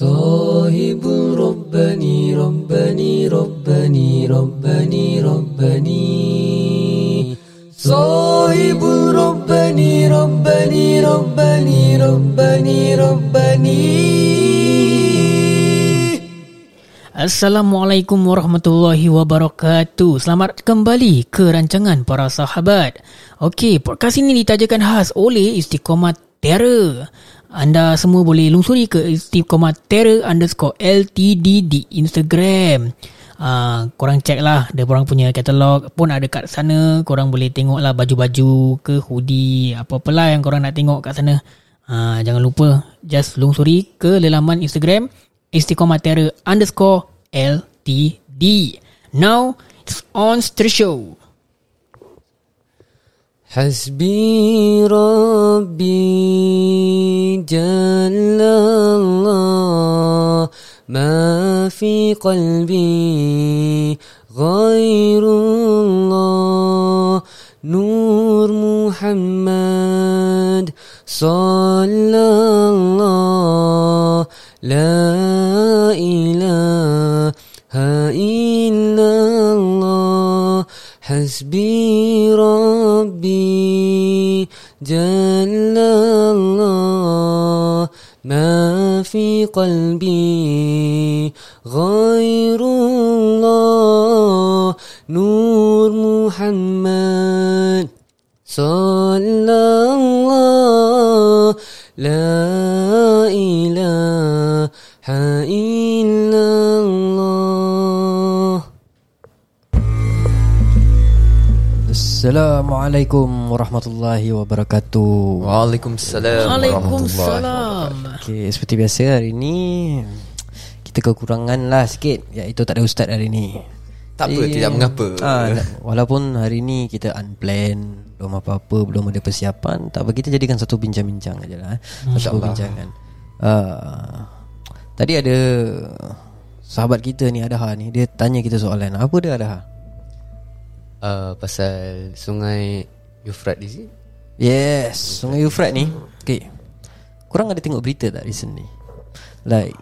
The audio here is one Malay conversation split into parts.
صاحب ربني ربني ربني ربني ربني صاحب ربني ربني ربني ربني ربني Assalamualaikum warahmatullahi wabarakatuh. Selamat kembali ke rancangan para sahabat. Okey, podcast ini ditajakan khas oleh Istiqomah Terror. Anda semua boleh lungsuri ke Istiqomah Terror underscore LTD di Instagram. Uh, korang check lah Dia orang punya katalog. Pun ada kat sana Korang boleh tengok lah Baju-baju ke Hoodie Apa-apalah yang korang nak tengok kat sana. Uh, Jangan lupa Just lungsuri ke Lelaman Instagram Istiqomah Terror underscore LTD Now It's on the show حسبي ربي جل الله. ما في قلبي غير الله. نور محمد صلى الله. لا إله إلا الله. حسبي ربي جل الله ما في قلبي غير الله. نور محمد صلى الله لا إله Assalamualaikum warahmatullahi wabarakatuh. Waalaikumsalam Waalaikumsalam Okey, seperti biasa hari ni kita kekurangan lah sikit iaitu tak ada ustaz hari ni. Tak apa, Jadi, tidak mengapa. Ah, tak- walaupun hari ni kita unplanned, belum apa-apa, belum ada persiapan, tak apa kita jadikan satu bincang-bincang aja lah. Eh. Satu perbincangan. Ah, tadi ada sahabat kita ni ada ni, dia tanya kita soalan. Apa dia ada? Uh, pasal sungai Euphrat sini. Yes, Sungai Euphrat ni. Okay. Korang ada tengok berita tak recently? Like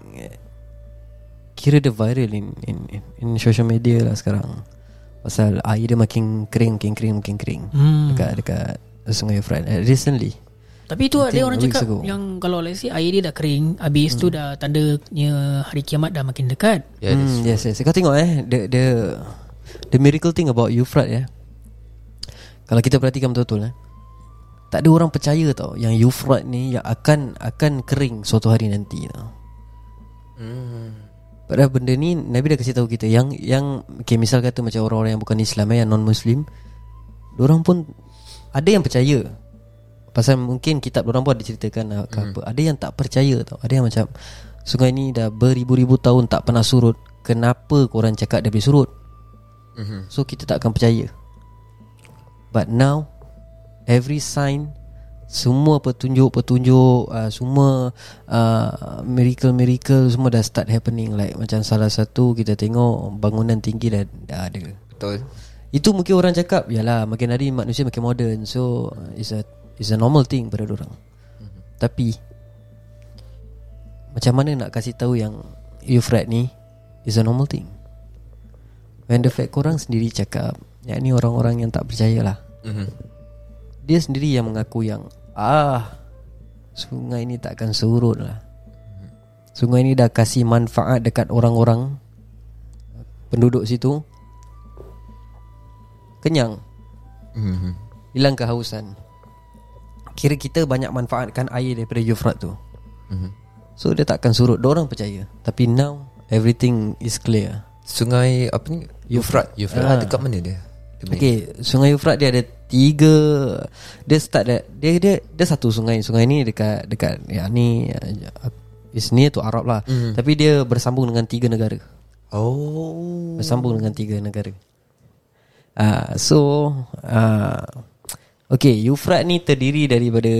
kira dia viral in in in, in social media lah sekarang. Pasal air dia makin kering, makin kering, makin kering. Hmm. Dekat dekat Sungai Euphrat. Uh, recently. Tapi tu I ada orang cakap ago. Yang kalau let's say air dia dah kering Habis tu dah tandanya Hari kiamat dah makin dekat Ya, yeah, hmm, yes, yes. Kau tengok eh the the the miracle thing about Euphrat ya. Kalau kita perhatikan betul-betul eh. Tak ada orang percaya tau yang Euphrat ni yang akan akan kering suatu hari nanti tau. Hmm. Padahal benda ni Nabi dah kasih tahu kita yang yang okay, misal kata macam orang-orang yang bukan Islam eh, yang non muslim, orang pun ada yang percaya. Pasal mungkin kitab orang pun ada ceritakan hmm. ke apa. Ada yang tak percaya tau. Ada yang macam sungai ni dah beribu-ribu tahun tak pernah surut. Kenapa korang cakap dia boleh surut? Mm-hmm. So kita tak akan percaya. But now every sign semua petunjuk-petunjuk uh, semua uh, miracle-miracle semua dah start happening like macam salah satu kita tengok bangunan tinggi dah, dah ada. Betul. Itu mungkin orang cakap Yalah makin hari manusia makin modern So uh, it's a it's a normal thing pada orang. Mm-hmm. Tapi macam mana nak kasih tahu yang Euphrat ni is a normal thing? When the fact korang sendiri cakap Yang ni orang-orang yang tak percaya lah Mm-hmm. Dia sendiri yang mengaku yang Ah Sungai ni takkan surut lah Sungai ni dah kasih manfaat dekat orang-orang Penduduk situ. Kenyang. Mm-hmm. Hilang kehausan. Kira kita banyak manfaatkan air daripada Euphrat tu. Mm-hmm. So dia takkan surut. Diorang percaya. Tapi now Everything is clear Sungai apa ni? Euphrat. Euphrat. Ah. Ah. Dekat mana dia? dia? Okay Sungai Euphrat dia ada Tiga Dia start dia Dia, dia, dia satu sungai Sungai ni dekat Dekat Ya ni Is near to Arab lah Mm. Tapi dia bersambung dengan tiga negara Oh. Bersambung dengan tiga negara uh, So uh, Okay Euphrat ni terdiri daripada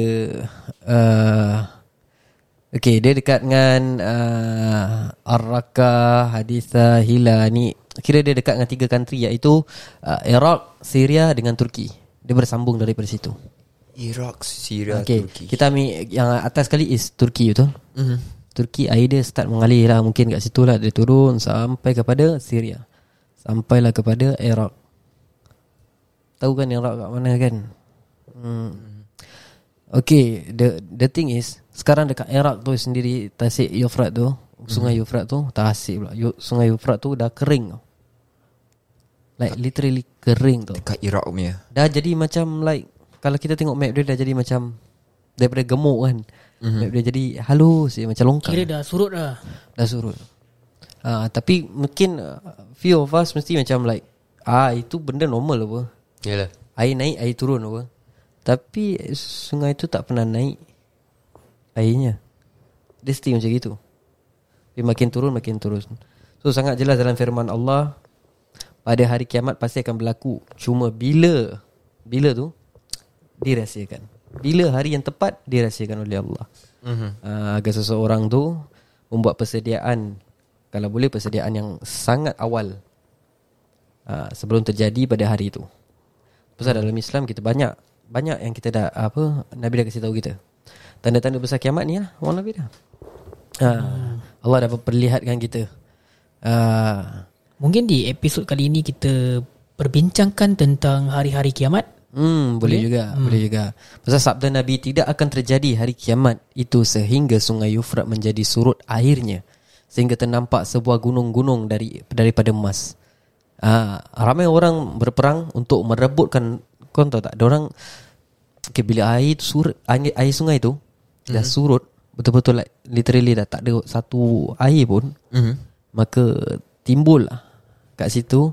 uh, Okay dia dekat dengan uh, Ar-Raqqa Haditha Hila ni Kira dia dekat dengan tiga country Iaitu uh, Iraq Syria dengan Turki. Dia bersambung daripada situ. Iraq, Syria, Okay Turki. Kita ambil Yang atas sekali is Turki betul? Mm-hmm. Turki air dia start mengalir lah. Mungkin kat situ lah Dia turun sampai kepada Syria. Sampailah kepada Iraq. Tahu kan Iraq kat mana kan? Hmm. Okay the the thing is Sekarang dekat Iraq tu sendiri Tasik Euphrat tu Sungai Euphrat tu Tasik pula. Sungai Euphrat tu dah kering tau. Like literally kering tau. Dekat Iraq punya? Dah jadi macam like Kalau kita tengok map dia Dah jadi macam Daripada gemuk kan. Mm-hmm. Map dia jadi halus je, Macam longkang. Kira dah surut dah. Dah surut. Uh, Tapi mungkin uh, Few of us mesti macam like Ah itu benda normal apa? Yalah. Air naik air turun apa? Tapi sungai tu tak pernah naik Airnya. Dia still macam gitu. Dia makin turun makin turun So sangat jelas dalam firman Allah Pada hari kiamat pasti akan berlaku. Cuma bila Bila tu Dirahsiakan. Bila hari yang tepat Dirahsiakan oleh Allah. Mm-hmm. uh, Agar seseorang tu Membuat persediaan Kalau boleh persediaan yang sangat awal uh, Sebelum terjadi pada hari itu Pasal dalam Islam kita banyak Banyak yang kita dah apa Nabi dah kasih tahu kita Tanda-tanda besar kiamat ni lah Allah Nabi dah uh, Allah dah perlihatkan kita uh, Mungkin di episod kali ini kita Perbincangkan tentang hari-hari kiamat Hmm, boleh juga, hmm. boleh juga. Pasal sabda Nabi tidak akan terjadi hari kiamat itu sehingga sungai Yufrat menjadi surut airnya sehingga ternampak sebuah gunung-gunung dari daripada emas. Ah, ramai orang berperang untuk merebutkan kau tahu tak? Orang okay, bila air surut air, air sungai tu hmm. dah surut betul-betul like literally dah tak ada satu air pun mm-hmm. maka timbul lah kat situ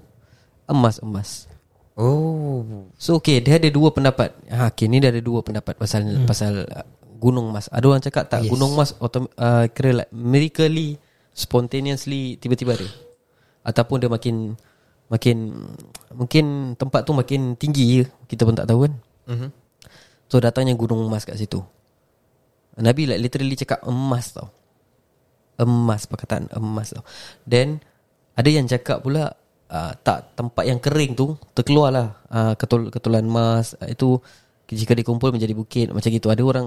emas-emas. Oh So okay Dia ada dua pendapat ha, Okay ni dia ada dua pendapat Pasal hmm. pasal uh, Gunung Mas Ada orang cakap tak yes. Gunung Mas autom- uh, Kira like Miraculously Spontaneously Tiba-tiba ada Ataupun dia makin Makin Mungkin tempat tu makin tinggi je Kita pun tak tahu kan mm-hmm. So datangnya gunung emas kat situ Nabi like literally cakap emas tau Emas Perkataan emas tau Then Ada yang cakap pula uh, Tak tempat yang kering tu Terkeluar lah uh, ketul, Ketulan emas uh, Itu Jika dikumpul menjadi bukit Macam gitu Ada orang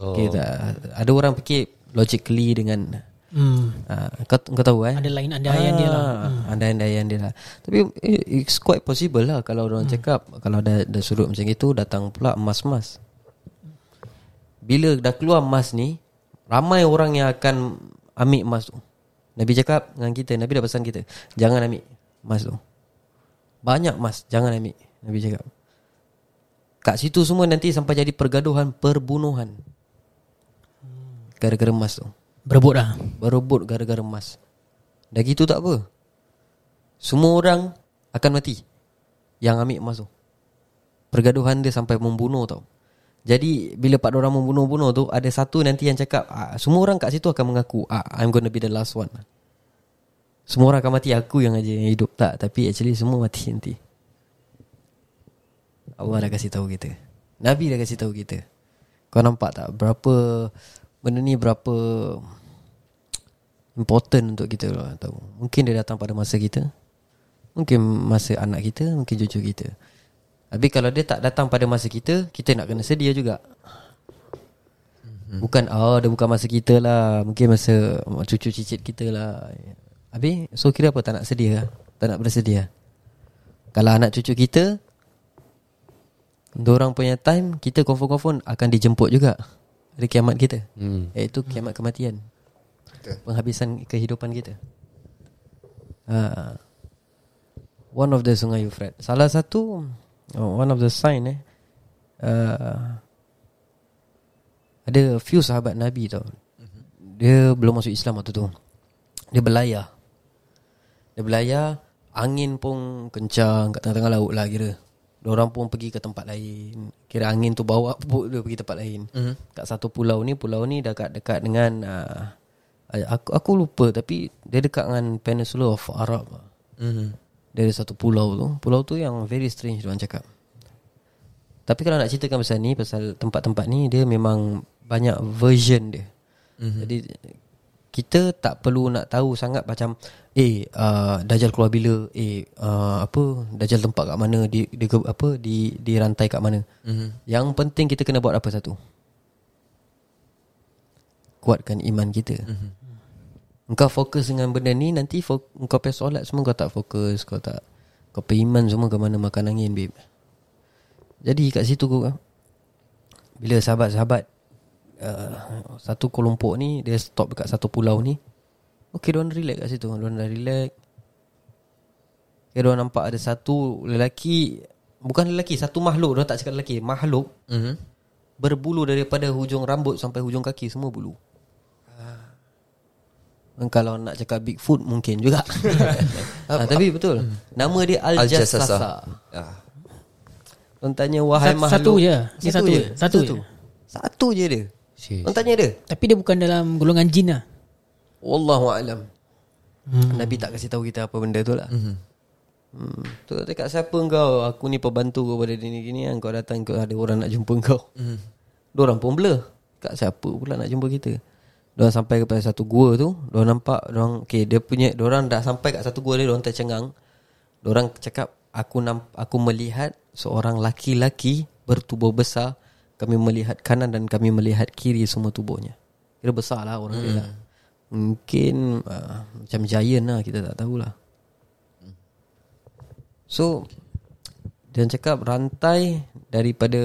oh. okay, tak, Ada orang fikir Logically dengan hmm. uh, kau, kau tahu eh Ada lain andaian dia lah hmm. Andaian dia lah Tapi eh, It's quite possible lah Kalau orang hmm. cakap Kalau dah, dah sudut macam itu Datang pula emas-emas Bila dah keluar emas ni Ramai orang yang akan Ambil emas tu. Nabi cakap dengan kita Nabi dah pesan kita Jangan ambil emas tu. Banyak emas Jangan ambil Nabi cakap. Kat situ semua nanti Sampai jadi pergaduhan Perbunuhan. Gara-gara emas tu. Berebut lah Berebut gara-gara emas. Dah gitu tak apa. Semua orang Akan mati Yang ambil emas tu. Pergaduhan dia sampai membunuh tau Jadi Bila part orang membunuh-bunuh tu Ada satu nanti yang cakap ah, Semua orang kat situ akan mengaku ah, I'm gonna be the last one. Semua orang akan mati Aku yang aja yang hidup. Tak Tapi actually semua mati nanti. Allah dah kasih tahu kita. Nabi dah kasih tahu kita. Kau nampak tak? Berapa Benda ni berapa Important untuk kita tahu. Mungkin dia datang pada masa kita. Mungkin masa anak kita Mungkin cucu kita Tapi kalau dia tak datang pada masa kita Kita nak kena sedia juga. Bukan Oh dia bukan masa kita lah. Mungkin masa Cucu cicit kita lah. Habis So kira apa? Tak nak sedia lah. Tak nak bersedia. Kalau anak cucu kita Diorang punya time Kita confirm-confirm Akan dijemput juga Dari kiamat kita. Hmm. Iaitu kiamat kematian. Betul. Penghabisan kehidupan kita. Uh, One of the sungai Euphrates Salah satu oh, One of the sign eh? Uh, Ada few sahabat Nabi tau. Dia belum masuk Islam waktu tu. Dia berlayar. Dia berlayar Angin pun kencang Kat tengah-tengah laut lah kira. Orang pun pergi ke tempat lain. Kira angin tu bawa boat dia pergi tempat lain. Mhm. Kat satu pulau ni Pulau ni dekat-dekat dengan uh, aku, aku lupa Tapi Dia dekat dengan Peninsula of Arab. Mm-hmm. Ada satu pulau tu Pulau tu yang very strange Diorang cakap Tapi kalau nak ceritakan pasal ni Pasal tempat-tempat ni Dia memang Banyak version dia Mhm. Jadi kita tak perlu nak tahu sangat macam eh uh, dajal keluar bila eh uh, apa dajal tempat kat mana di, di apa di di rantai kat mana Mm-hmm. yang penting kita kena buat apa satu kuatkan iman kita. Mm-hmm. Engkau fokus dengan benda ni nanti fo- engkau pergi solat semua kau tak fokus, kau tak kau pergi iman semua ke mana makan angin babe. Jadi kat situ kau bila sahabat-sahabat uh, satu kelompok ni dia stop dekat satu pulau ni. Okey, diorang relax kat situ. Diorang dah relax. Okay, diorang nampak ada satu lelaki bukan lelaki, satu makhluk, diorang tak cakap lelaki, makhluk Mhm. berbulu daripada hujung rambut sampai hujung kaki semua bulu. Ah. Kalau nak cakap Bigfoot mungkin juga. ha, tapi betul. Nama dia Al-Jassasa. Al-Jassasa. Ah. Orang tanya wahai Sat- makhluk. satu je. Dia satu je. Satu je. Satu je dia. Orang tanya dia. Tapi dia bukan dalam golongan jin lah. Wallahu a'lam. Nabi tak kasih tahu kita apa benda tu lah. Mhm. Hmm. Tu cakap siapa kau? Aku ni pembantu kau pada ni gini kan. Kau datang kau ada orang nak jumpa kau. Mhm. Diorang pun blur Kat siapa pula nak jumpa kita Diorang sampai kepada satu gua tu Diorang nampak Diorang Okay dia punya Diorang dah sampai kat satu gua dia Diorang tercengang. Diorang cakap Aku namp, aku melihat Seorang laki-laki Bertubuh besar. Kami melihat kanan Dan kami melihat kiri Semua tubuhnya. Kira besar lah orang dia lah. Mungkin uh, Macam giant lah Kita tak tahulah. So dia cakap rantai daripada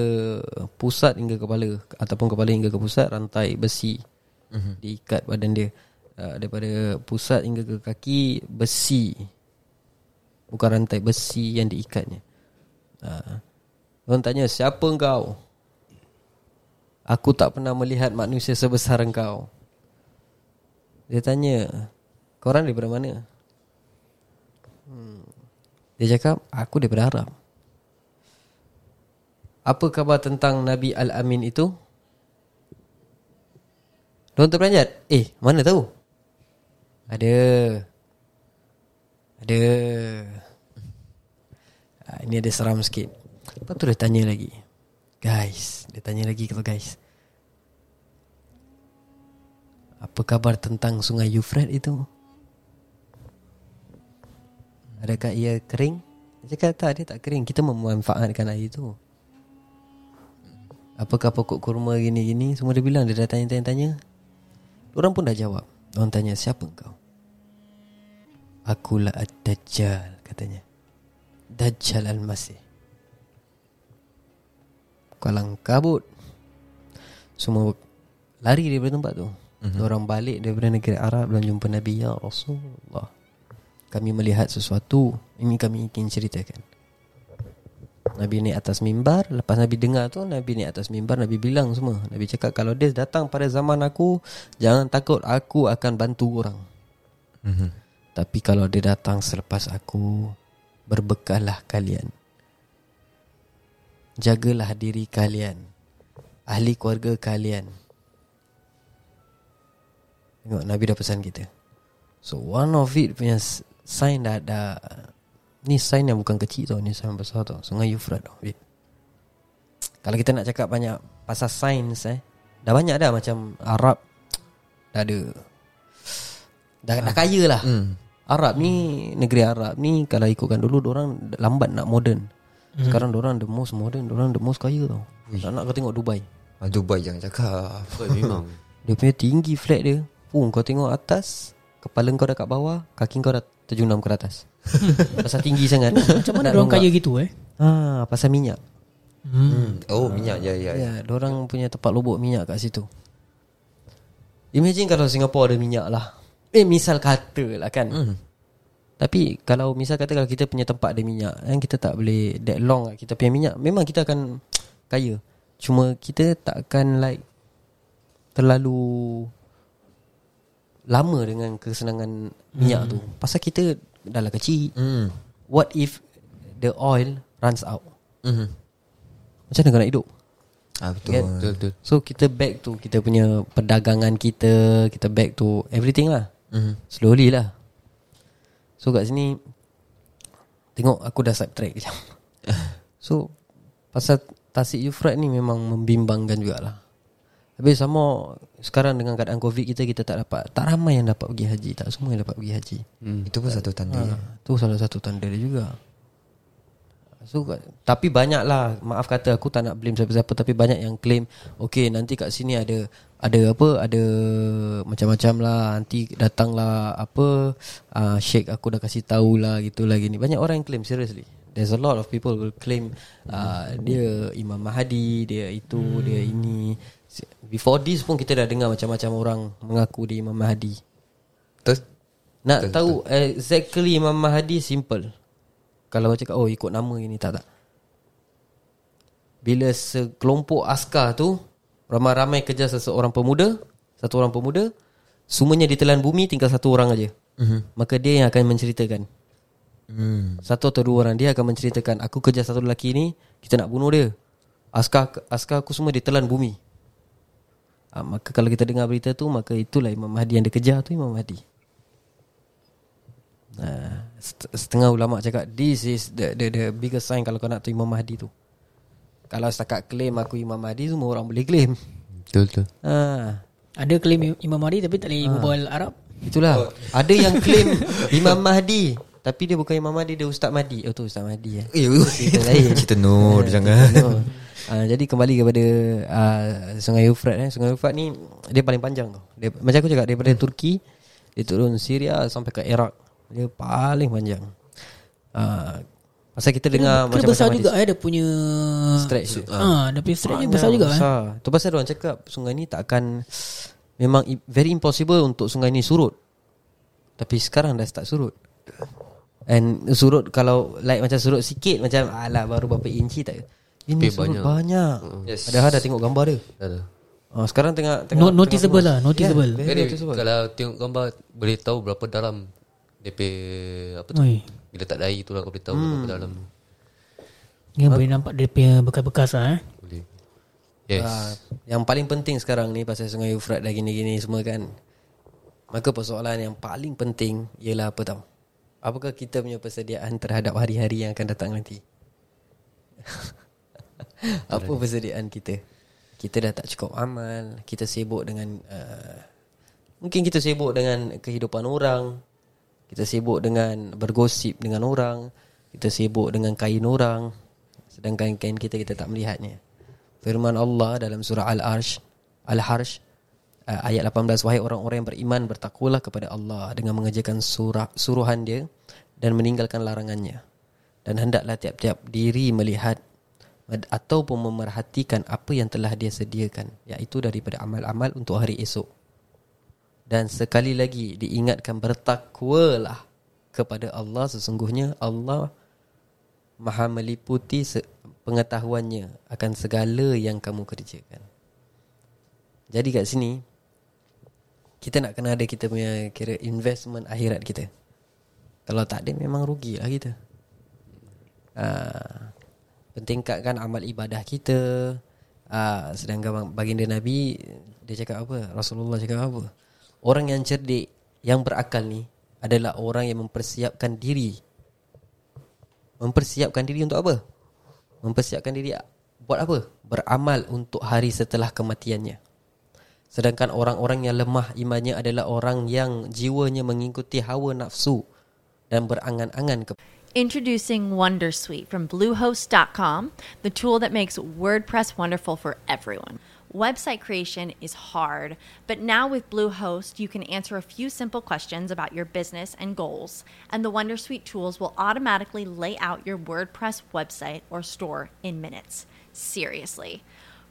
pusat hingga kepala ataupun kepala hingga ke pusat rantai besi mm-hmm. diikat badan dia. Uh, daripada pusat hingga ke kaki besi. Bukan rantai besi yang diikatnya. Uh, orang tanya siapa engkau? Aku tak pernah melihat manusia sebesar engkau. Dia tanya, korang daripada mana? Hmm. Dia cakap, aku daripada Arab. Apa khabar tentang Nabi Al-Amin itu? Diorang terperanjat? Eh mana tahu? Ada. Ada. Ah, Ini ada seram sikit. Lepas tu dia tanya lagi. Guys Dia tanya lagi kalau guys. Apa khabar tentang sungai Euphrates itu? Adakah ia kering? Dia cakap tak dia tak kering. Kita memanfaatkan air itu Apakah pokok kurma gini-gini? Semua dia bilang. Dia dah tanya-tanya Orang pun dah jawab. Orang tanya siapa kau Akulah Ad-Dajjal Katanya. Dajjal Al-Masih. Kalang kabut Semua Lari daripada tempat tu. Mm-hmm. Orang balik daripada negeri Arab Dan jumpa Nabi Ya Rasulullah Kami melihat sesuatu. Ini kami ingin ceritakan Nabi naik atas mimbar Lepas Nabi dengar tu Nabi naik atas mimbar Nabi bilang semua. Nabi cakap Kalau dia datang pada zaman aku Jangan takut Aku akan bantu orang. Mhm. Tapi kalau dia datang selepas aku Berbekallah kalian. Jagalah diri kalian. Ahli keluarga kalian. Tengok Nabi dah pesan kita. So one of it punya sign dah, dah Ni sign yang bukan kecil tau Ni sign besar tau. Sungai Euphrates tau Wait. Kalau kita nak cakap banyak Pasal sains eh Dah banyak dah macam Arab Dah ada Dah, dah kaya lah. Hmm. Arab ni Negeri Arab ni Kalau ikutkan dulu orang lambat nak modern. Sekarang orang the most modern orang the most kaya tau. Tak nak kau tengok Dubai. Ah, Dubai jangan cakap. Memang. Dia punya tinggi flat dia. Pum kau tengok atas Kepala kau dah kat bawah Kaki kau dah terjunam ke atas Pasal tinggi sangat Macam mana Nak orang kaya gitu eh? Ah, Pasal minyak Hmm. Oh minyak ya ya. Ya, yeah, orang punya tempat lubuk minyak kat situ. Imagine kalau Singapura ada minyak lah. Eh, misal kata lah kan. Hmm. Tapi kalau misal kata kalau kita punya tempat ada minyak, kan kita tak boleh that long lah kita punya minyak. Memang kita akan kaya. Cuma kita tak akan like terlalu lama dengan kesenangan minyak tu. Pasal kita dah lah kecil. Hmm. What if the oil runs out? Mhm. Macam mana kau nak hidup? Ah betul. Kan? Betul betul So kita back to kita punya perdagangan kita, kita back to everything lah. Mhm. Slowly lah. So kat sini tengok aku dah side track kejap. so pasal Tasik Euphrates ni memang membimbangkan jugalah. Habis sama sekarang dengan keadaan Covid kita kita tak dapat tak ramai yang dapat pergi haji, tak semua yang dapat pergi haji. hmm. Itu pun satu tanda. Ha, tu salah satu tanda dia juga. So tapi banyak lah maaf kata aku tak nak blame siapa-siapa tapi banyak yang claim okay nanti kat sini ada ada apa ada macam-macam lah nanti datanglah apa uh, sheikh aku dah kasih tahu lah gitu lagi ni banyak orang yang claim seriously there's a lot of people will claim uh, dia Imam Mahdi dia itu hmm. dia ini before this pun kita dah dengar macam-macam orang mengaku dia Imam Mahdi Terus nak Betul, tahu exactly Imam Mahdi simple kalau cakap oh ikut nama ini tak tak. Bila sekelompok askar tu ramai-ramai kejar seseorang pemuda, satu orang pemuda, semuanya ditelan bumi tinggal satu orang aja. Mm-hmm. Maka dia yang akan menceritakan. hmm. Satu atau dua orang dia akan menceritakan aku kejar satu lelaki ni, kita nak bunuh dia. Askar askar aku semua ditelan bumi. Ha, maka kalau kita dengar berita tu maka itulah Imam Mahdi yang dikejar tu Imam Mahdi. Ha, setengah ulama cakap this is the the the biggest sign kalau kau nak tu Imam Mahdi tu. Kalau setakat claim aku Imam Mahdi semua orang boleh claim. Betul betul. Ha, Ada klaim Imam Mahdi tapi tak boleh berbual Arab. itulah. Ada yang claim Imam Mahdi tapi dia bukan Imam Mahdi dia Ustaz Mahdi. Oh tu Ustaz Mahdi eh. Eh, Cerita lain. Cerita Nur jangan. No. Uh, jadi kembali kepada uh, Sungai Euphrat eh. Sungai Euphrat ni dia paling panjang tu. Dia, macam aku cakap daripada Turki dia turun Syria sampai ke Iraq. Dia paling panjang. Uh, pasal kita dengar Kena macam besar juga eh dia punya stretch. Ah, dia punya stretch ni besar juga eh. besar. Tu pasal orang cakap sungai ni tak akan memang very impossible untuk sungai ni surut. Tapi sekarang dah start surut. And surut kalau like macam surut sikit macam alah baru berapa inci tak. Ini Tapi surut banyak. banyak. Yes. Padahal dah tengok gambar dia. Ada. Oh, sekarang tengah No, tengah noticeable tengah lah, noticeable. Yeah, very Jadi noticeable. kalau tengok gambar boleh tahu berapa dalam DP apa tu? Oi. Bila tak ada air tu lah kau boleh tahu berapa dalam tu. Ni boleh nampak dia punya bekas-bekas lah eh. Boleh. Yes. Ah, yang paling penting sekarang ni pasal Sungai Euphrat dah gini-gini semua kan. Maka persoalan yang paling penting ialah apa tahu? Apakah kita punya persediaan terhadap hari-hari yang akan datang nanti? apa persediaan kita? Kita dah tak cukup amal, kita sibuk dengan uh, mungkin kita sibuk dengan kehidupan orang, kita sibuk dengan bergosip dengan orang, kita sibuk dengan kain orang, sedangkan kain kita kita tak melihatnya. Firman Allah dalam surah Al-Arsh Al-Harsh uh, ayat 18 wahai orang-orang yang beriman bertakwalah kepada Allah dengan mengerjakan surah suruhan dia dan meninggalkan larangannya. Dan hendaklah tiap-tiap diri melihat ataupun memerhatikan apa yang telah dia sediakan iaitu daripada amal-amal untuk hari esok. Dan sekali lagi diingatkan bertakwalah kepada Allah sesungguhnya Allah Maha meliputi pengetahuannya akan segala yang kamu kerjakan. Jadi kat sini kita nak kena ada kita punya kira investment akhirat kita. Kalau tak ada memang rugilah kita. Uh, pentingkatkan amal ibadah kita. Uh, sedangkan baginda Nabi dia cakap apa? Rasulullah cakap apa? Orang yang cerdik, yang berakal ni adalah orang yang mempersiapkan diri Mempersiapkan diri untuk apa? Mempersiapkan diri buat apa? Beramal untuk hari setelah kematiannya. Sedangkan orang-orang yang lemah imannya adalah orang yang jiwanya mengikuti hawa nafsu dan berangan-angan ke Introducing Wondersuite from Bluehost.com, the tool that makes WordPress wonderful for everyone. Website creation is hard, but now with Bluehost, you can answer a few simple questions about your business and goals, and the Wondersuite tools will automatically lay out your WordPress website or store in minutes. Seriously.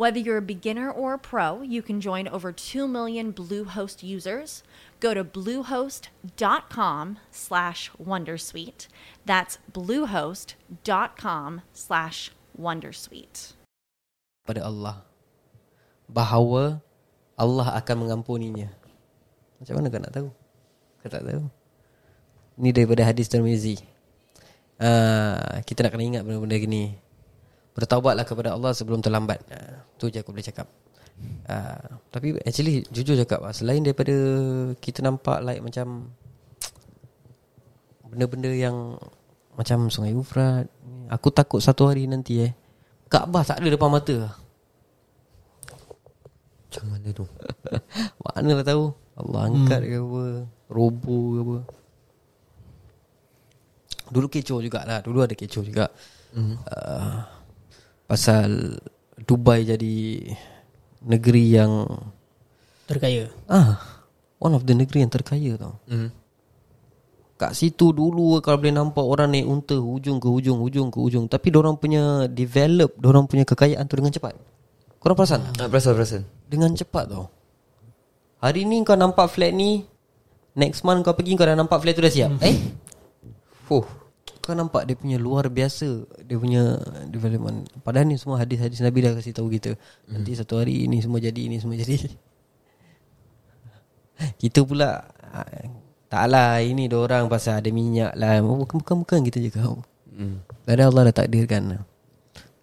Whether you're a beginner or a pro, you can join over 2 million Bluehost users. Go to bluehost.com slash wondersuite. That's bluehost.com slash wondersuite. pada Allah bahawa Allah akan mengampuninya. Macam mana kau nak tahu? Kau tak tahu. Ini daripada hadis Tirmizi. Ah, kita nak kena ingat benda-benda gini. Bertaubatlah kepada Allah sebelum terlambat. Ah, tu je aku boleh cakap. uh, Tapi actually Jujur cakap lah Selain daripada Kita nampak like macam Benda-benda yang Macam Sungai Ufrat Aku takut satu hari nanti eh Kaabah tak ada depan mata. Macam mana tu? Mana lah tahu. Allah angkat ke apa Roboh ke apa. Dulu kecoh jugalah. Dulu ada kecoh juga. Mm-hmm. uh, Pasal Dubai jadi Negeri yang Terkaya. Ah One of the negeri yang terkaya tau. Hmm. Kat situ dulu Kalau boleh nampak orang naik unta Hujung ke hujung Hujung ke hujung. Tapi orang punya Develop orang punya kekayaan tu dengan cepat. Korang perasan? Tak? ah, Perasan perasan. Dengan cepat tau. Hari ni kau nampak flat ni Next month kau pergi Kau dah nampak flat tu dah siap. Eh? Fuh Kau nampak dia punya luar biasa Dia punya development. Padahal ni semua hadis-hadis Nabi dah kasih tahu kita. Nanti satu hari ini semua jadi Ini semua jadi. Kita pula. Ah, Taklah ini orang pasal ada minyak lah. Bukan-bukan kita je kau. Hmm. Kadang Allah dah takdirkan.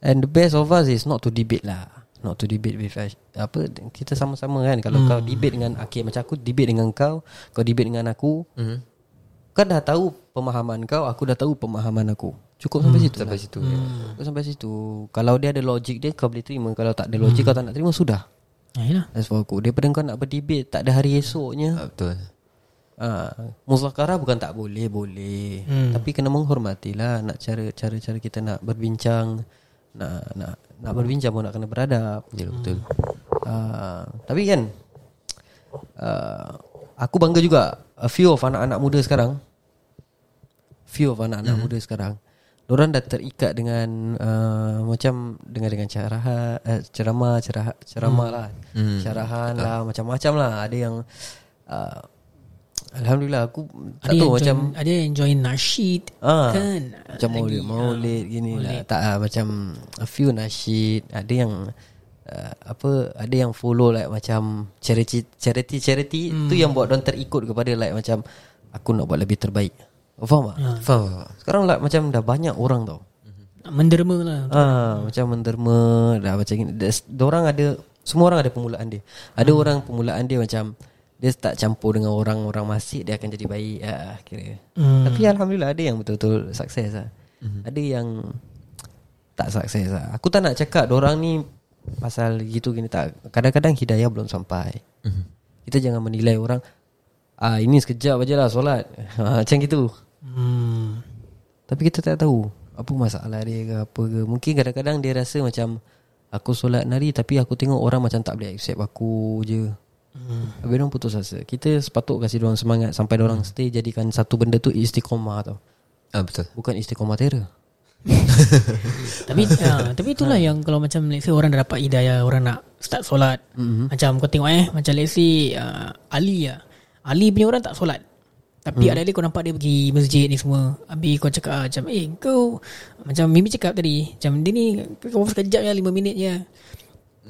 And the best of us is not to debate lah. Not to debate with Apa Kita sama-sama kan. Kalau kau debate dengan Akid macam aku Debate dengan kau. Kau debate dengan aku. Hmm. Kau dah tahu pemahaman kau Aku dah tahu pemahaman aku Cukup sampai situ Sampai lah. situ ya. Cukup sampai situ Kalau dia ada logik dia Kau boleh terima Kalau tak ada logik Kau tak nak terima Sudah ha, Yalah As for aku Daripada kau nak berdebate Tak ada hari esoknya Ah, Betul Ah, muzakarah bukan tak boleh, boleh. Hmm. Tapi kena menghormatilah nak cara cara cara kita nak berbincang, nak nak nak berbincang pun nak kena beradab. Ya betul Ah, tapi kan ah, aku bangga juga a few of anak-anak muda sekarang. Few of anak-anak muda sekarang. Diorang dah terikat dengan uh, macam dengar dengan cara uh, ceramah, cerah, ceramah lah, Hmm. syarahan lah, macam-macam lah. Ada yang uh, Alhamdulillah aku tak Ada tahu macam join, Ada yang join nasyid Ah, Kan? Macam maulid Lagi, Maulid gini lah. Tak lah Macam A few nasyid Ada yang uh, Apa Ada yang follow like Macam Charity Charity charity hmm. Tu yang buat Diorang terikut kepada like Macam Aku nak buat lebih terbaik Faham tak? Ah. Faham Sekarang like macam Dah banyak orang tau ah, Menderma lah Ah, Macam menderma Dah macam gini Diorang ada Semua orang ada permulaan dia Ada Hmm. orang permulaan dia macam Dia tak campur dengan orang-orang masjid Dia akan jadi baik ah, Kira Hmm. tapi Alhamdulillah ada yang betul-betul sukses lah. Mm-hmm. Ada yang tak sukses lah. Aku tak nak cakap orang ni pasal gitu gini tak. Kadang-kadang hidayah belum sampai. Mm-hmm. Kita jangan menilai orang ah ini sekejap aja lah solat. Ha, macam gitu. Hmm. Tapi kita tak tahu apa masalah dia ke apa ke. Mungkin kadang-kadang dia rasa macam aku solat nari tapi aku tengok orang macam tak boleh accept aku je. Hmm. Habis diorang putus asa Kita sepatut kasih diorang semangat Sampai diorang stay Jadikan satu benda tu istiqomah tau Ah betul Bukan istiqomah terror Tapi ah, Tapi itulah yang Kalau macam Let's say orang dah dapat hidayah Orang nak start solat mm-hmm. Macam kau tengok eh Macam let's say uh, Ali lah Ali punya orang tak solat Tapi mm. ada kali kau nampak dia pergi masjid ni semua Habis kau cakap ah, macam Eh kau Macam Mimi cakap tadi Macam dia ni Kau sekejap je 5 minit je.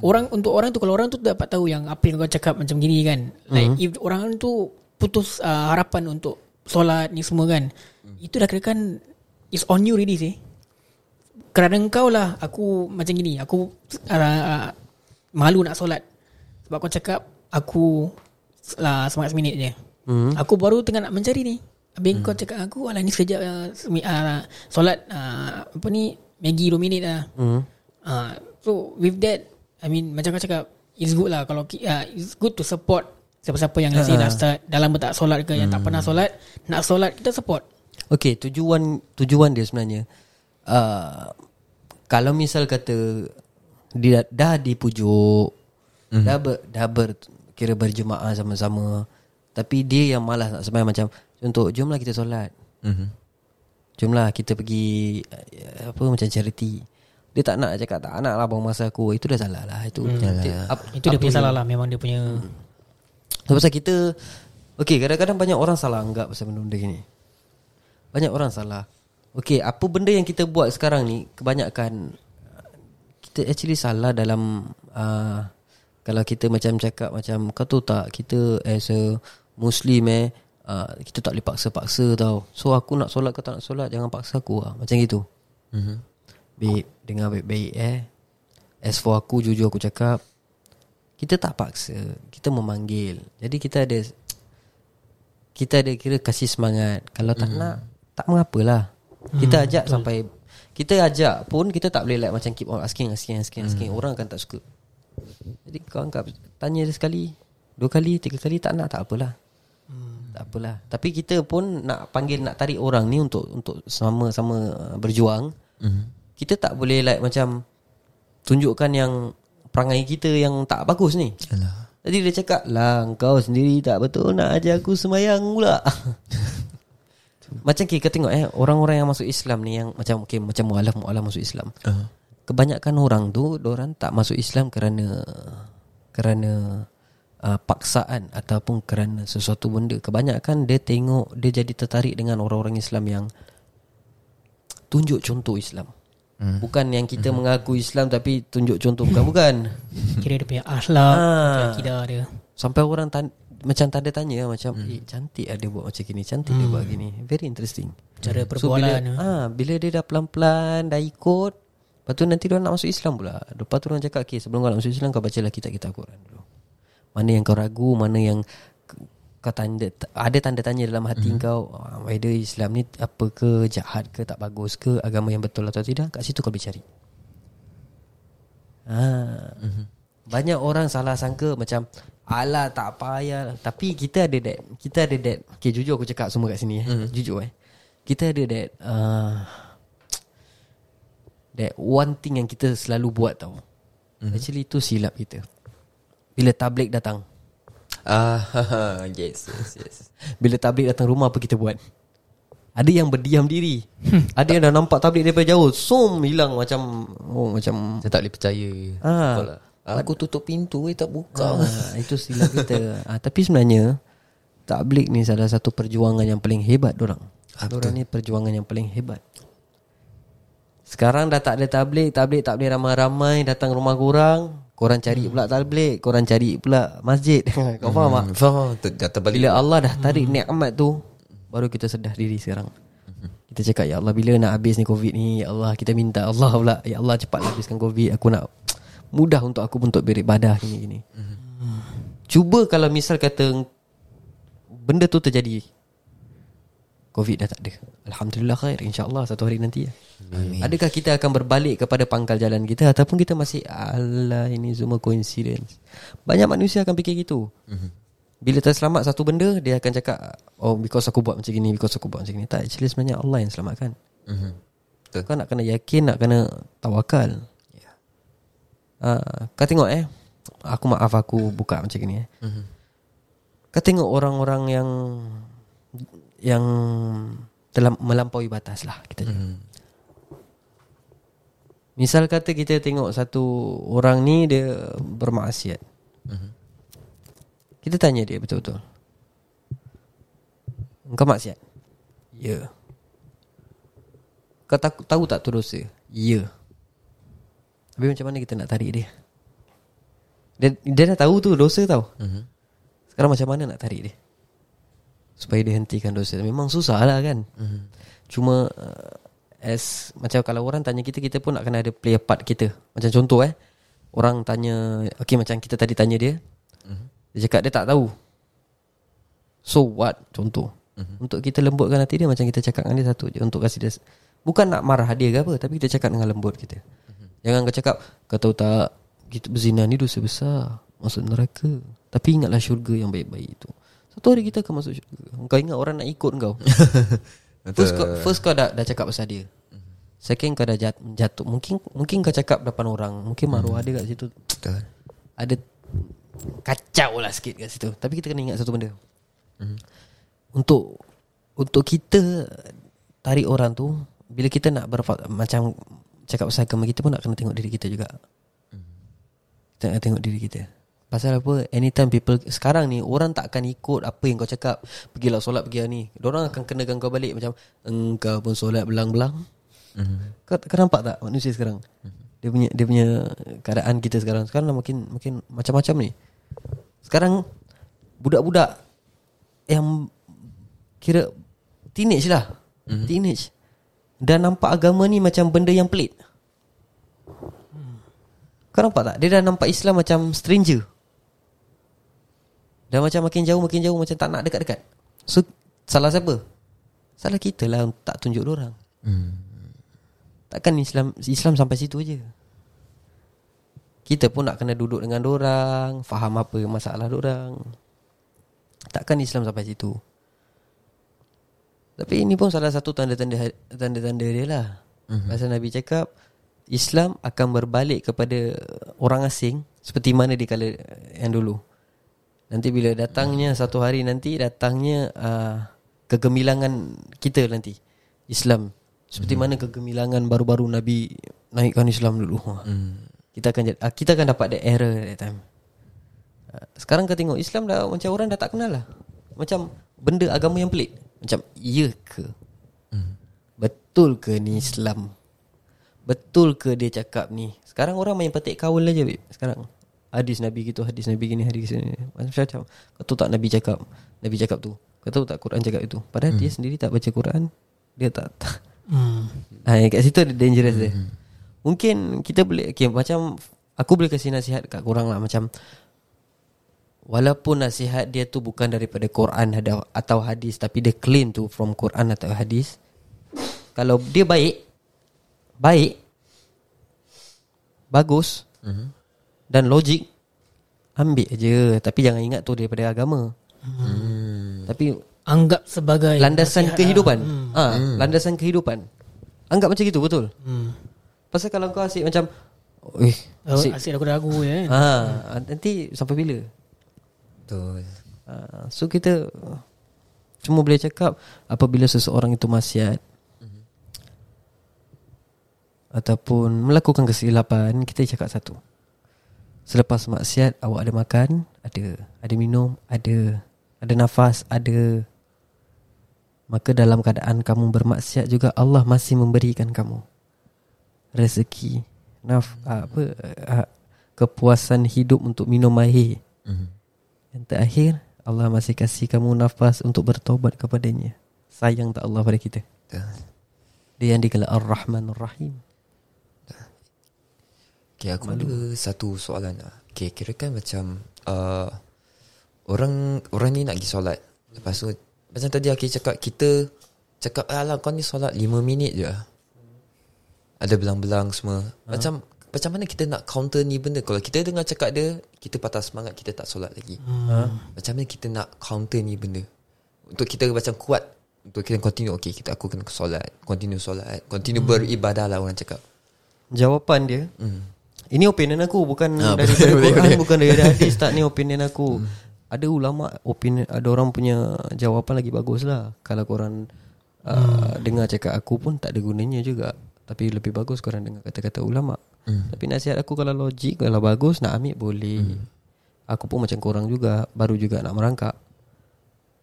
Orang untuk orang tu Kalau orang tu dapat tahu Yang apa yang kau cakap Macam gini kan Like if orang tu Putus uh, harapan untuk Solat ni semua kan Itu dah kira kan It's on you already sih. Kerana engkau lah aku macam gini aku uh, uh, malu nak solat. Sebab kau cakap aku lah semangat seminit je hmm. aku baru tengah nak mencari ni habis hmm. kau cakap aku alah ni sekejap uh, semi, uh, solat uh, apa ni Maggi 2 minit lah hmm. uh, so with that I mean macam kau cakap it's good lah kalau uh, it's good to support siapa-siapa yang uh. dah start dalam tak solat ke yang tak pernah solat nak solat kita support Okay tujuan Tujuan dia sebenarnya uh, Kalau misal kata Dia dah dipujuk mm. Dah ber, dah ber, Kira berjemaah sama-sama Tapi dia yang malas nak sembahyang macam Contoh jomlah kita solat. Mm-hmm. Jomlah kita pergi uh, Apa macam charity. Dia tak nak cakap Tak nak lah buang masa aku. Itu dah salah lah. Itu hmm. up, itu dia punya salah lah memang dia punya So, pasal kita Okay kadang-kadang banyak orang salah anggap Pasal benda-benda ni Banyak orang salah. Okay apa benda yang kita buat sekarang ni Kebanyakan Kita actually salah dalam uh, Kalau kita macam cakap Macam kau tahu tak Kita as a Muslim eh. Uh, Kita tak boleh paksa-paksa tau. So aku nak solat Kau tak nak solat Jangan paksa aku lah Macam gitu. Mm-hmm. Babe Dengar baik-baik eh. As for aku jujur aku cakap Kita tak paksa. Kita memanggil. Jadi kita ada Kita ada kira kasih semangat. Kalau tak nak Tak mengapalah Kita ajak sampai Kita ajak pun Kita tak boleh like Macam keep on asking Asking asking asking. Orang akan tak suka. Jadi kau anggap Tanya dia sekali Dua kali Tiga kali tak nak Tak apalah Tak apalah. Tapi kita pun Nak panggil Nak tarik orang ni Untuk untuk sama-sama berjuang. Kita tak boleh like Macam Tunjukkan yang Perangai kita yang tak bagus ni. Alah. Jadi dia cakap Lah kau sendiri tak betul Nak ajar aku semayang pula. Macam kita tengok eh Orang-orang yang masuk Islam ni Yang macam okay, Macam mualaf-mualaf masuk Islam. Uh. Kebanyakan orang tu Diorang tak masuk Islam kerana Kerana uh, Paksaan Ataupun kerana sesuatu benda Kebanyakan dia tengok Dia jadi tertarik dengan orang-orang Islam yang Tunjuk contoh Islam Hmm. Bukan yang kita mengaku Islam Tapi tunjuk contoh Bukan-bukan Kira dia punya akhlak Ah. Akidah dia Sampai orang tan- macam tanda tanya macam eh cantik ada buat macam gini, cantik dia buat gini. Very interesting. Cara So perbualan bila, ah, bila dia dah pelan-pelan dah ikut, lepas tu nanti dia nak masuk Islam pula. Lepas tu orang cakap, "Okay, sebelum kau nak masuk Islam kau bacalah kitab-kitab Quran dulu." Mana yang kau ragu, mana yang kau tanda ada tanda tanya dalam hati hmm. kau, ah, whether Islam ni apa ke, jahat ke, tak bagus ke, agama yang betul atau tidak, kat situ kau boleh cari. Ah. Banyak orang salah sangka macam Alah tak payah Tapi kita ada that Kita ada that Okay jujur aku cakap semua kat sini eh. Jujur eh Kita ada that uh, That one thing yang kita selalu buat tau Actually itu silap kita Bila tablik datang Ah, yes, yes, yes. Bila tablik datang rumah apa kita buat Ada yang berdiam diri Ada yang dah nampak tablik daripada jauh Sum hilang macam Oh macam Saya tak boleh percaya. Ah. Lah. Aku tutup pintu eh tak buka. Ah, itu silap kita. ah, tapi sebenarnya tablik ni salah satu perjuangan yang paling hebat orang. Ah, orang ni perjuangan yang paling hebat. Sekarang dah tak ada tablik, tablik tak boleh ramai-ramai datang rumah korang. Korang cari pula tablik, korang cari pula masjid. Kau faham tak? Hmm, faham. Terbalik. Bila Allah dah tarik nikmat tu, baru kita sedar diri sekarang. Kita cakap ya Allah bila nak habis ni covid ni, ya Allah kita minta Allah pula, ya Allah cepatlah habiskan covid. Aku nak mudah untuk aku untuk beribadah gini gini. Cuba kalau misal kata benda tu terjadi. Covid dah tak ada. Alhamdulillah khair insya-Allah satu hari nanti ya. Amin. Adakah kita akan berbalik kepada pangkal jalan kita ataupun kita masih Allah ini semua coincidence. Banyak manusia akan fikir gitu. Bila terselamat satu benda dia akan cakap oh because aku buat macam gini because aku buat macam gini. Tak actually sebenarnya Allah yang selamatkan. Mhm. Betul. Kau nak kena yakin nak kena tawakal. Ya. Uh, kau tengok eh Aku maaf aku buka macam ni eh Mhm. Kau tengok orang-orang yang Yang Telah melampaui batas lah kita cakap. Mhm. Misal kata kita tengok satu orang ni dia bermaksiat. Mhm. Kita tanya dia betul-betul. Engkau maksiat? Ya. Kau tahu, tahu tak tu dosa? Ya. Tapi macam mana kita nak tarik dia? Dia, dia dah tahu tu dosa tau. Mhm. Sekarang macam mana nak tarik dia? Supaya dia hentikan dosa. Memang susah lah kan? Mhm. Cuma uh, as macam kalau orang tanya kita kita pun nak kena ada play a part kita. Macam contoh eh. Orang tanya okay macam kita tadi tanya dia. Mhm. Dia cakap dia tak tahu. So what? Contoh. Mhm. Untuk kita lembutkan hati dia macam kita cakap dengan dia satu je untuk kasih dia bukan nak marah dia ke apa tapi kita cakap dengan lembut kita. Jangan kau cakap kau tahu tak kita berzina ni dosa besar masuk neraka. Tapi ingatlah syurga yang baik-baik itu. Satu hari kita akan masuk syurga. Kau ingat orang nak ikut kau. First kau, first kau dah, dah cakap pasal dia. Second kau dah jat, jatuh. Mungkin mungkin kau cakap depan orang. Mungkin maruah dia kat situ. Betul. Ada Kacau lah sikit kat situ. Tapi kita kena ingat satu benda. Untuk Untuk kita Tarik orang tu Bila kita nak berfa- Macam Cakap pasal agama kita pun nak kena tengok diri kita juga. Kita nak tengok diri kita Pasal apa? Anytime people Sekarang ni Orang tak akan ikut Apa yang kau cakap. Pergilah solat pergi ni. Orang akan kenakan kau balik Macam Engkau pun solat belang-belang. Mhm. kau, kau nampak tak Manusia sekarang? Dia punya Dia punya Keadaan kita sekarang. Sekarang dah makin Makin macam-macam ni. Sekarang Budak-budak Yang Kira Teenage lah. Teenage. Dah nampak agama ni Macam benda yang pelik. Kau nampak tak? Dia dah nampak Islam macam stranger Dan macam makin jauh Makin jauh Macam tak nak dekat-dekat. So Salah siapa? Salah kita lah Tak tunjuk orang. Hmm. Takkan Islam Islam sampai situ je Kita pun nak kena duduk dengan orang Faham apa masalah orang. Takkan Islam sampai situ. Tapi ini pun salah satu tanda-tanda Tanda-tanda dia lah. Mm-hmm. Pasal Nabi cakap Islam akan berbalik kepada orang asing Seperti mana di kala yang dulu Nanti bila datangnya satu hari nanti Datangnya uh, kegemilangan kita nanti Islam Seperti mana kegemilangan baru-baru Nabi naikkan Islam dulu Hmm. kita akan ah, kita akan dapat the error that time. Ah, Sekarang kau tengok Islam dah macam orang dah tak kenal lah. Macam benda agama yang pelik. Macam iya ke? Betul ke ni Islam? Betul ke dia cakap ni? Sekarang orang main petik kaul aja babe. Sekarang hadis Nabi gitu, hadis Nabi gini, hadis ni. Macam-macam. Kau tahu tak Nabi cakap? Nabi cakap tu. Kau tahu tak Quran cakap itu? Padahal dia sendiri tak baca Quran. Dia tak, tak Hmm. Ha, kat situ ada dangerous dia. Mungkin kita boleh okay, macam aku boleh kasih nasihat kat korang lah macam walaupun nasihat dia tu bukan daripada Quran atau hadis tapi dia claim tu from Quran atau hadis. Kalau dia baik baik bagus Mhm. Dan logik ambil je tapi jangan ingat tu daripada agama. Hmm. Tapi Anggap sebagai landasan nasihat kehidupan. lah. Ha, landasan kehidupan. Anggap macam gitu betul. Hmm. Pasal kalau kau asyik macam Eh Oh, asyik asyik aku ragu je kan. ha, Nanti sampai bila Betul. ha, So kita Cuma boleh cakap Apabila seseorang itu maksiat Ataupun Melakukan kesilapan Kita cakap satu Selepas maksiat Awak ada makan Ada Ada minum Ada Ada nafas Ada Maka dalam keadaan kamu bermaksiat juga Allah masih memberikan kamu rezeki naf apa uh, kepuasan hidup untuk minum air. Mhm. Yang terakhir Allah masih kasih kamu nafas untuk bertobat kepadanya. Sayang tak Allah pada kita. Dia yang digelar Ar-Rahman Ar-Rahim. Okay, aku ada satu soalan lah. Okay, kira kan macam uh, orang orang ni nak pergi solat. Lepas tu macam tadi Aki cakap kita cakap alah kau ni solat 5 minit je. Ada belang-belang semua. Macam macam mana kita nak counter ni benda Kalau kita dengar cakap dia Kita patah semangat Kita tak solat lagi hmm. Macam mana kita nak counter ni benda Untuk kita macam kuat Untuk kita continue Okay kita aku kena solat Continue solat Continue hmm. beribadah lah orang cakap Jawapan dia hmm. Ini opinion aku bukan Ah, dari boleh, boleh, Quran boleh. bukan dari hadis tak ni opinion aku. Ada ulama opinion ada orang punya jawapan lagi bagus lah. Kalau korang uh, dengar cakap aku pun tak ada gunanya juga. Tapi lebih bagus korang dengar kata-kata ulama. Hmm. Tapi nasihat aku kalau logik kalau bagus nak ambil boleh. Aku pun macam korang juga baru juga nak merangkak.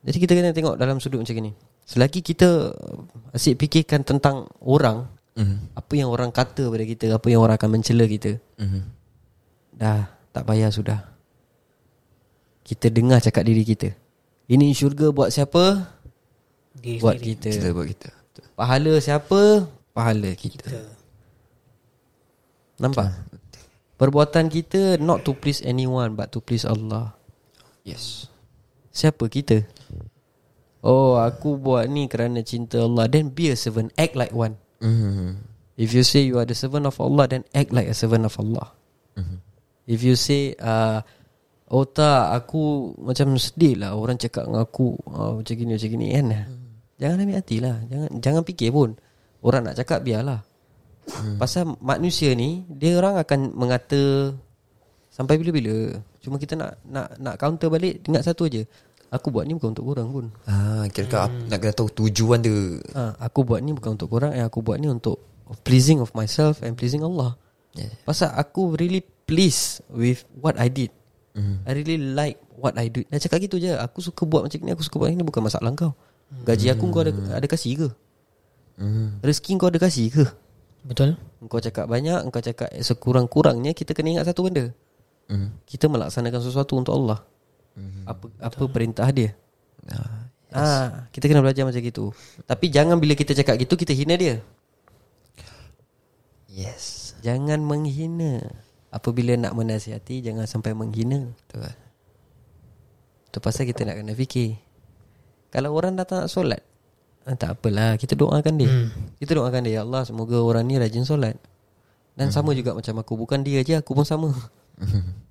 Jadi kita kena tengok dalam sudut macam ni. Selagi kita asyik fikirkan tentang orang, Hmm. apa yang orang kata pada kita, apa yang orang akan mencela kita, Hmm. Dah tak payah sudah Kita dengar cakap diri kita Ini syurga buat siapa? Diri buat sendiri. kita Kita buat kita Betul. Pahala siapa? Pahala kita, Kita. Nampak? Perbuatan kita Not to please anyone But to please Allah Yes Siapa kita? Oh aku buat ni kerana cinta Allah Then be a servant Act like one hmm. If you say you are the servant of Allah Then act like a servant of Allah Hmm. If you say uh, Oh tak Aku macam sedih lah Orang cakap dengan aku oh, Macam gini macam gini kan Jangan ambil hati lah Jangan, jangan fikir pun Orang nak cakap biarlah hmm. Pasal manusia ni Dia orang akan mengata Sampai bila-bila Cuma kita nak nak nak counter balik Ingat satu aja Aku buat ni bukan untuk korang pun ah, Kira-kira hmm. nak kena tahu tujuan dia ha, Aku buat ni bukan untuk korang Yang aku buat ni untuk Pleasing of myself And pleasing Allah yeah. Pasal aku really pleased with what I did. hmm. I really like what I do. Dah cakap gitu je. Aku suka buat macam ni, aku suka buat ni bukan masalah kau. Gaji aku kau ada ada kasih ke? Hmm. Rezeki kau ada kasih ke? Betul? Kau cakap banyak, kau cakap sekurang-kurangnya kita kena ingat satu benda. Hmm. Kita melaksanakan sesuatu untuk Allah. Apa apa perintah dia? Ah, Ah, kita kena belajar macam gitu. Tapi jangan bila kita cakap gitu kita hina dia. Yes Jangan menghina. Apabila nak menasihati jangan sampai menghina. Betul Tu pasal kita nak kena fikir Kalau orang dah tak nak solat ah, Tak apalah Kita doakan dia hmm. Kita doakan dia Ya Allah semoga orang ni rajin solat Dan hmm. sama juga macam aku Bukan dia je Aku pun sama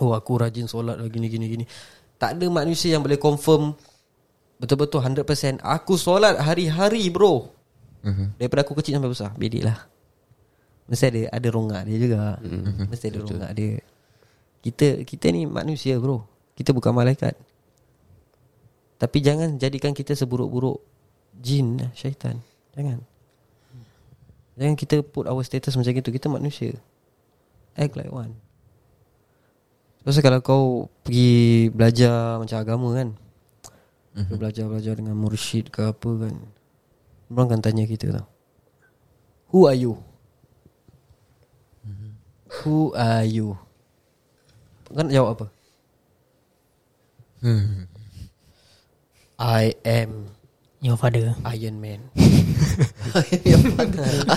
Oh aku rajin solat lah Gini gini gini. Tak ada manusia yang boleh confirm Betul-betul 100% Aku solat hari-hari bro. Mhm. Daripada aku kecil sampai besar Bedik lah. Mesti ada ada rongak dia juga. Mm-hmm. Mesti ada rongak dia. Kita kita ni manusia bro. Kita bukan malaikat. Tapi jangan jadikan kita seburuk-buruk Jin lah, syaitan. Jangan. Jangan kita put our status macam itu Kita manusia. Act like one Pasal kalau kau pergi belajar macam agama kan mm-hmm. Belajar-belajar dengan mursyid ke apa kan Orang akan tanya kita tau Who are you? Who are you? Kan jawab apa? Hmm. I am Your father Iron Man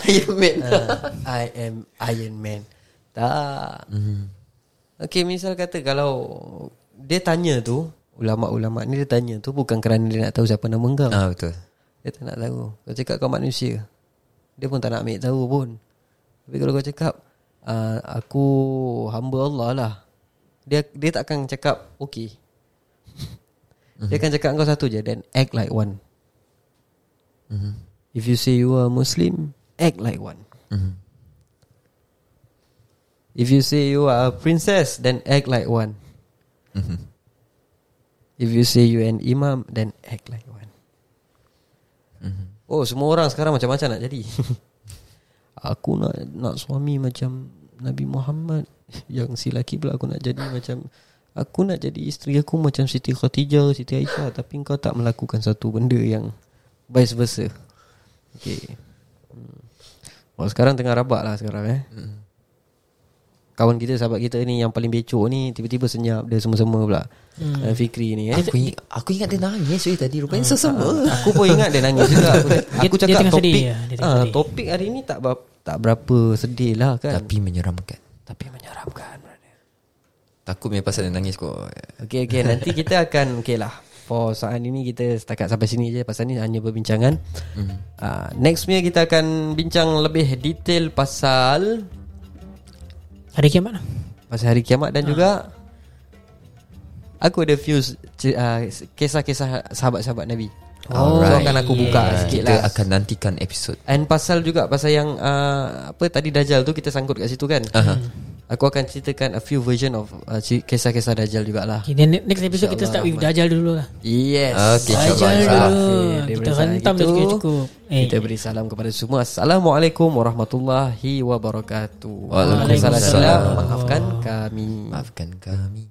Iron Man. uh, I am Iron Man Tak Mhm. Okay misal kata kalau Dia tanya tu Ulama-ulama ni dia tanya tu Bukan kerana dia nak tahu siapa nama kau Ah betul. Dia tak nak tahu. Kau cakap kau manusia. Dia pun tak nak ambil tahu pun. Tapi kalau kau cakap uh, Aku hamba Allah lah Dia dia tak akan cakap Okay Dia akan cakap kau satu je Then act like one. Mhm. If you say you are Muslim Act like one. Mhm. If you say you are a princess Then act like one Mhm. If you say you an imam Then act like one Mhm. Oh semua orang sekarang macam-macam nak jadi Aku nak nak suami macam Nabi Muhammad Yang si lelaki pula aku nak jadi macam Aku nak jadi isteri aku macam Siti Khatijah Siti Aisyah Tapi kau tak melakukan satu benda yang Vice versa Okay hmm. Oh sekarang tengah rabak lah sekarang eh Hmm. Kawan kita sahabat kita ni Yang paling becok ni Tiba-tiba senyap Dia semua-semua pula hmm. Fikri ni eh Aku ingat, aku ingat dia nangis weh tadi rupanya sesama. Aku pun ingat dia nangis juga Aku, aku dia cakap tengah topik sedih ya, dia ah, sedih. Topik hari ni tak ber- tak berapa sedih lah kan Tapi menyeramkan. Tapi menyeramkan brother. Takut punya pasal dia nangis kau. Okay okay Nanti kita akan Okay lah For saat ini kita setakat sampai sini je Pasal ni hanya perbincangan Mhm. uh, Next punya kita akan bincang lebih detail pasal Hari kiamat lah. Pasal hari kiamat dan juga Aku ada few uh, Kisah-kisah sahabat-sahabat Nabi. Oh, So akan aku buka Ah, sikit kita lah. akan nantikan episod. And pasal juga Pasal yang uh, Apa tadi Dajjal tu Kita sangkut kat situ kan? Aha. Aku akan ceritakan A few version of uh, Kisah-kisah Dajjal jugalah. Okay, then Next episode kita start with Dajjal dulu lah. Yes. Okay, Dajjal insyaAllah. dulu. Okay, Kita hentam dah itu, cukup-cukup eh, Kita beri salam kepada semua. Assalamualaikum warahmatullahi wabarakatuh. Waalaikumsalam. Maafkan kami. Maafkan kami.